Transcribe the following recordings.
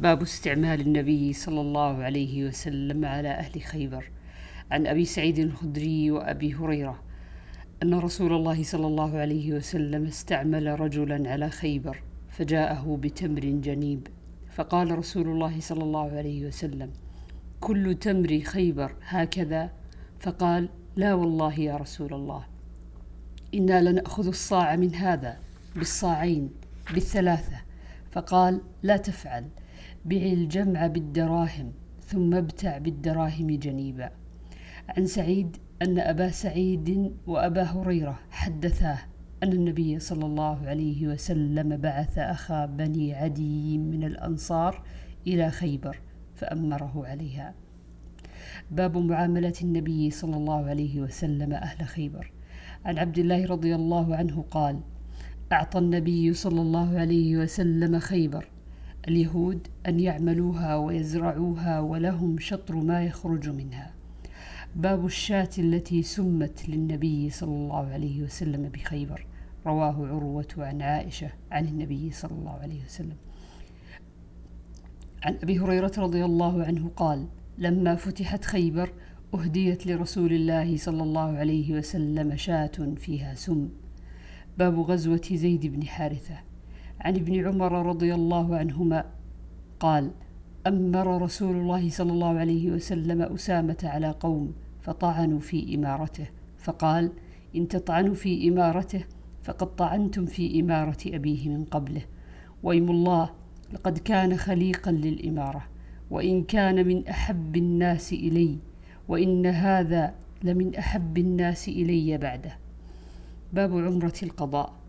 باب استعمال النبي صلى الله عليه وسلم على أهل خيبر. عن أبي سعيد الخدري وأبي هريرة أن رسول الله صلى الله عليه وسلم استعمل رجلا على خيبر فجاءه بتمر جنيب. فقال رسول الله صلى الله عليه وسلم كل تمر خيبر هكذا؟ فقال لا والله يا رسول الله إنا لنأخذ الصاع من هذا بالصاعين بالثلاثة. فقال لا تفعل. بع الجمع بالدراهم ثم ابتع بالدراهم جنيبا. عن سعيد أن أبا سعيد وأبا هريرة حدثاه أن النبي صلى الله عليه وسلم بعث أخا بني عدي من الأنصار إلى خيبر فأمره عليها. باب معاملة النبي صلى الله عليه وسلم أهل خيبر. عن عبد الله رضي الله عنه قال أعطى النبي صلى الله عليه وسلم خيبر اليهود أن يعملوها ويزرعوها ولهم شطر ما يخرج منها. باب الشاة التي سمت للنبي صلى الله عليه وسلم بخيبر. رواه عروة عن عائشة عن النبي صلى الله عليه وسلم. عن أبي هريرة رضي الله عنه قال لما فتحت خيبر أهديت لرسول الله صلى الله عليه وسلم شاة فيها سم. باب غزوة زيد بن حارثة. عن ابن عمر رضي الله عنهما قال أمر رسول الله صلى الله عليه وسلم أسامة على قوم فطعنوا في إمارته فقال إن تطعنوا في إمارته فقد طعنتم في إمارة أبيه من قبله وإم الله لقد كان خليقا للإمارة وإن كان من أحب الناس إلي وإن هذا لمن أحب الناس إلي بعده. باب عمرة القضاء.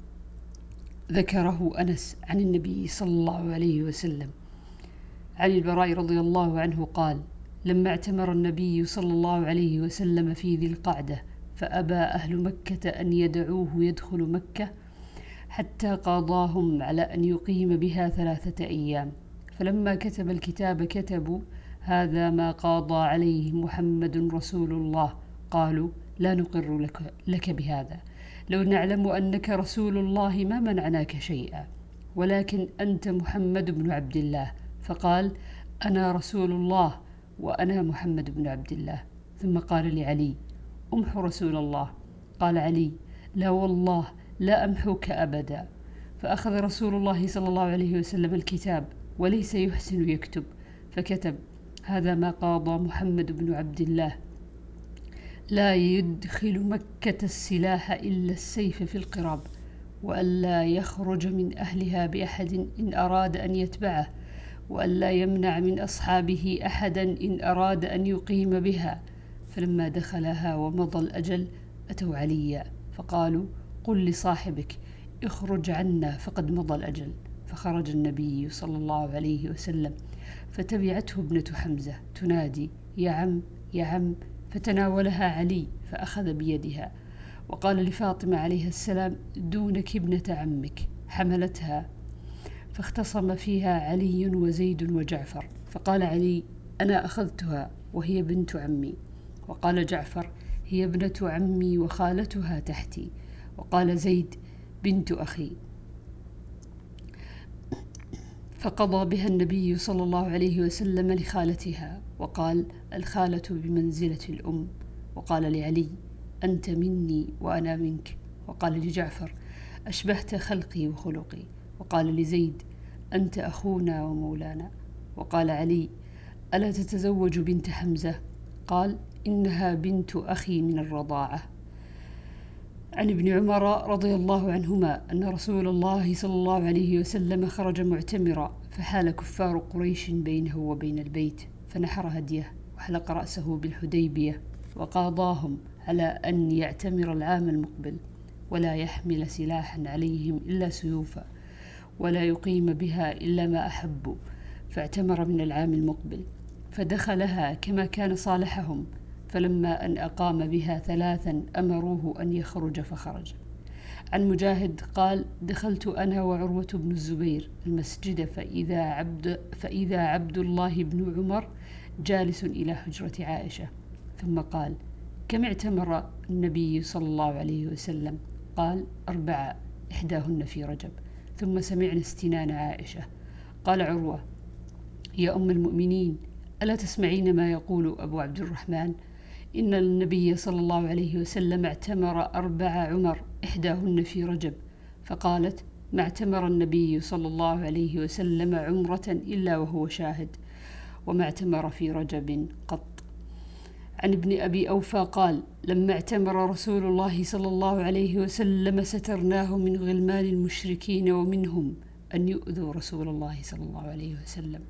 ذكره أنس عن النبي صلى الله عليه وسلم. عن البراء رضي الله عنه قال لما اعتمر النبي صلى الله عليه وسلم في ذي القعدة فأبى أهل مكة أن يدعوه يدخل مكة حتى قاضاهم على أن يقيم بها ثلاثة أيام. فلما كتب الكتاب كتبوا هذا ما قاضى عليه محمد رسول الله قالوا لا نقر لك, لك بهذا لو نعلم أنك رسول الله ما منعناك شيئا ولكن أنت محمد بن عبد الله. فقال أنا رسول الله وأنا محمد بن عبد الله. ثم قال لعلي أمحو رسول الله. قال علي لا والله لا أمحوك أبدا. فأخذ رسول الله صلى الله عليه وسلم الكتاب وليس يحسن يكتب. فكتب هذا ما قاضى محمد بن عبد الله. لا يدخل مكة السلاح إلا السيف في القراب وألا يخرج من أهلها بأحد إن أراد أن يتبعه وألا يمنع من أصحابه أحدا إن أراد أن يقيم بها. فلما دخلها ومضى الأجل أتوا عليا فقالوا قل لصاحبك اخرج عنا. فقد مضى الأجل فخرج النبي صلى الله عليه وسلم فتبعته ابنة حمزة تنادي يا عم يا عم فتناولها علي فأخذ بيدها وقال لفاطمة عليه السلام دونك ابنة عمك. حملتها فاختصم فيها علي وزيد وجعفر. فقال علي أنا أخذتها وهي بنت عمي. وقال جعفر هي ابنة عمي وخالتها تحتي. وقال زيد بنت أخي. فقضى بها النبي صلى الله عليه وسلم لخالتها وقال الخالة بمنزلة الأم. وقال لعلي أنت مني وأنا منك. وقال لجعفر أشبهت خلقي وخلقي. وقال لزيد أنت أخونا ومولانا. وقال علي ألا تتزوج بنت حمزة؟ قال إنها بنت أخي من الرضاعة. عن ابن عمر رضي الله عنهما أن رسول الله صلى الله عليه وسلم خرج معتمرا فحال كفار قريش بينه وبين البيت فنحر هديه وحلق رأسه بالحديبية وقاضاهم على أن يعتمر العام المقبل ولا يحمل سلاحا عليهم إلا سيوفا ولا يقيم بها إلا ما أحبوا فاعتمر من العام المقبل فدخلها كما كان صالحهم فلما أن أقام بها ثلاثا أمروه أن يخرج فخرج. عن مجاهد قال دخلت أنا وعروة بن الزبير المسجد فإذا عبد, فإذا عبد الله بن عمر جالس إلى حجرة عائشة. ثم قال كم اعتمر النبي صلى الله عليه وسلم؟ قال أربعة إحداهن في رجب. ثم سمعنا استنان عائشة. قال عروة يا أم المؤمنين ألا تسمعين ما يقول أبو عبد الرحمن؟ إن النبي صلى الله عليه وسلم اعتمر أربع عمر إحداهن في رجب فقالت ما اعتمر النبي صلى الله عليه وسلم عمرة إلا وهو شاهد وما اعتمر في رجب قط. عن ابن أبي أوفى قال لما اعتمر رسول الله صلى الله عليه وسلم سترناه من غلمان المشركين ومنهم أن يؤذوا رسول الله صلى الله عليه وسلم.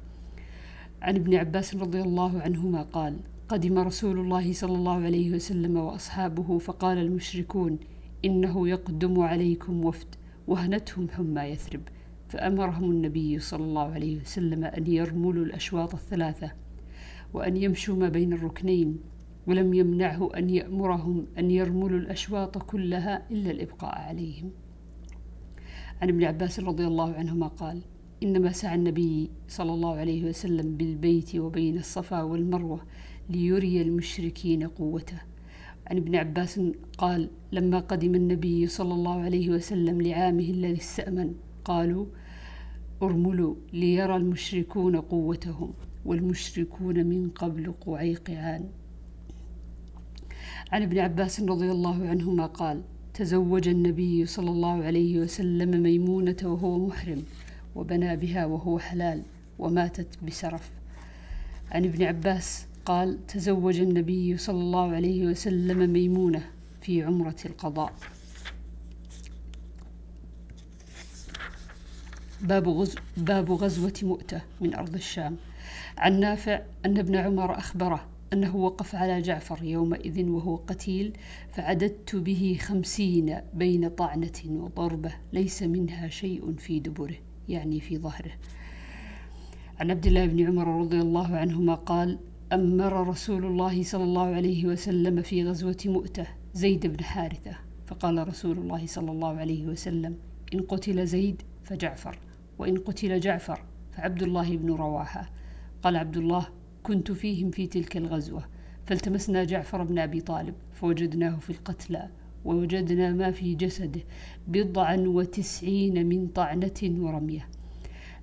عن ابن عباس رضي الله عنهما قال قدم رسول الله صلى الله عليه وسلم وأصحابه فقال المشركون إنه يقدم عليكم وفد وهنتهم حمى يثرب. فأمرهم النبي صلى الله عليه وسلم أن يرملوا الأشواط الثلاثة وأن يمشوا ما بين الركنين ولم يمنعه أن يأمرهم أن يرملوا الأشواط كلها إلا الإبقاء عليهم. عن ابن عباس رضي الله عنهما قال إنما سعى النبي صلى الله عليه وسلم بالبيت وبين الصفا والمروة ليري المشركين قوته. عن ابن عباس قال لما قدم النبي صلى الله عليه وسلم لعامه الذي استأمن قالوا ارملوا ليرى المشركون قوتهم والمشركون من قبل قعيقعان. عن ابن عباس رضي الله عنهما قال تزوج النبي صلى الله عليه وسلم ميمونة وهو محرم وبنى بها وهو حلال وماتت بسرف. عن ابن عباس قال تزوج النبي صلى الله عليه وسلم ميمونة في عمرة القضاء. باب, غزو باب غزوة مؤتة من أرض الشام. عن نافع أن ابن عمر أخبره أنه وقف على جعفر يومئذ وهو قتيل فعددت به خمسين بين طعنة وضربة ليس منها شيء في دبره يعني في ظهره. عن عبد الله بن عمر رضي الله عنهما قال أمر رسول الله صلى الله عليه وسلم في غزوة مؤتة زيد بن حارثة فقال رسول الله صلى الله عليه وسلم إن قتل زيد فجعفر وإن قتل جعفر فعبد الله بن رواحة. قال عبد الله كنت فيهم في تلك الغزوة فالتمسنا جعفر بن أبي طالب فوجدناه في القتلى ووجدنا ما في جسده بضعا وتسعين من طعنة ورمية.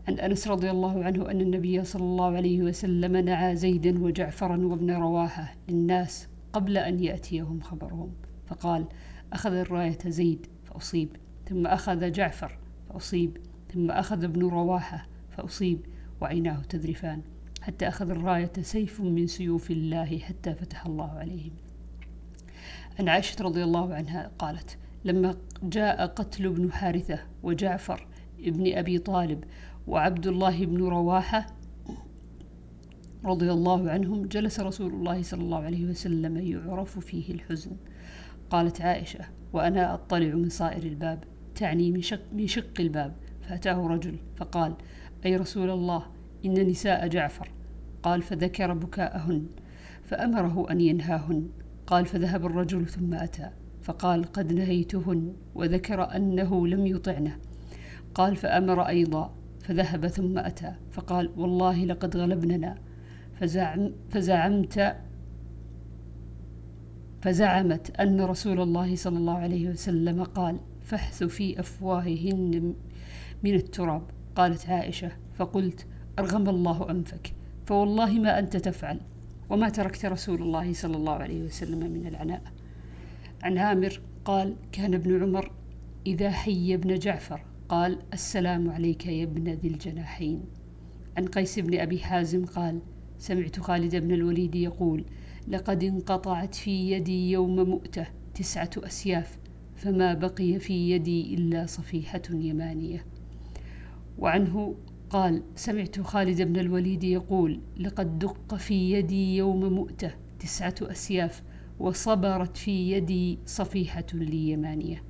عن أنس رضي الله عنه أن النبي صلى الله عليه وسلم نعى زيدا وجعفرا وابن رواحة للناس قبل أن يأتيهم خبرهم. فقال أخذ الراية زيد فأصيب ثم أخذ جعفر فأصيب ثم أخذ ابن رواحة فأصيب وعيناه تذرفان حتى أخذ الراية سيف من سيوف الله حتى فتح الله عليهم. عن عائشة رضي الله عنها قالت لما جاء قتل ابن حارثة وجعفر ابن أبي طالب وعبد الله بن رواحة رضي الله عنهم جلس رسول الله صلى الله عليه وسلم يعرف فيه الحزن. قالت عائشة وأنا أطلع من صائر الباب تعني من شق, من شق الباب. فأتاه رجل فقال أي رسول الله إن نساء جعفر. قال فذكر بكاءهن فأمره أن ينهاهن. قال فذهب الرجل ثم أتى فقال قد نهيتهن وذكر أنه لم يطعنه. قال فأمر أيضا فذهب ثم أتى فقال والله لقد غلبننا. فزعم فزعمت فزعمت أن رسول الله صلى الله عليه وسلم قال فحث في أفواههن من التراب. قالت عائشة فقلت أرغم الله أنفك فوالله ما أنت تفعل وما تركت رسول الله صلى الله عليه وسلم من العناء. عن عامر قال كان ابن عمر إذا حي ابن جعفر. قال السلام عليك يا ابن ذي الجناحين. عن قيس بن أبي حازم قال سمعت خالد بن الوليد يقول لقد انقطعت في يدي يوم مؤتة تسعة أسياف فما بقي في يدي إلا صفيحة يمانية. وعنه قال سمعت خالد بن الوليد يقول لقد دق في يدي يوم مؤتة تسعة أسياف وصبرت في يدي صفيحة لي يمانية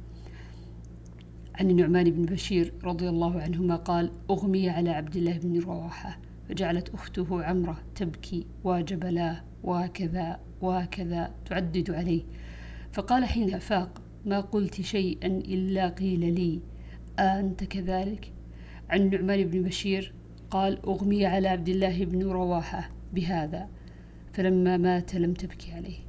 عن النعمان بن بشير رضي الله عنهما قال أغمي على عبد الله بن رواحة فجعلت أخته عمرة تبكي وجبلاه وكذا وكذا تعدد عليه. فقال حين أفاق ما قلت شيئا إلا قيل لي أنت كذلك؟ عن نعمان بن بشير قال أغمي على عبد الله بن رواحة بهذا فلما مات لم تبكي عليه.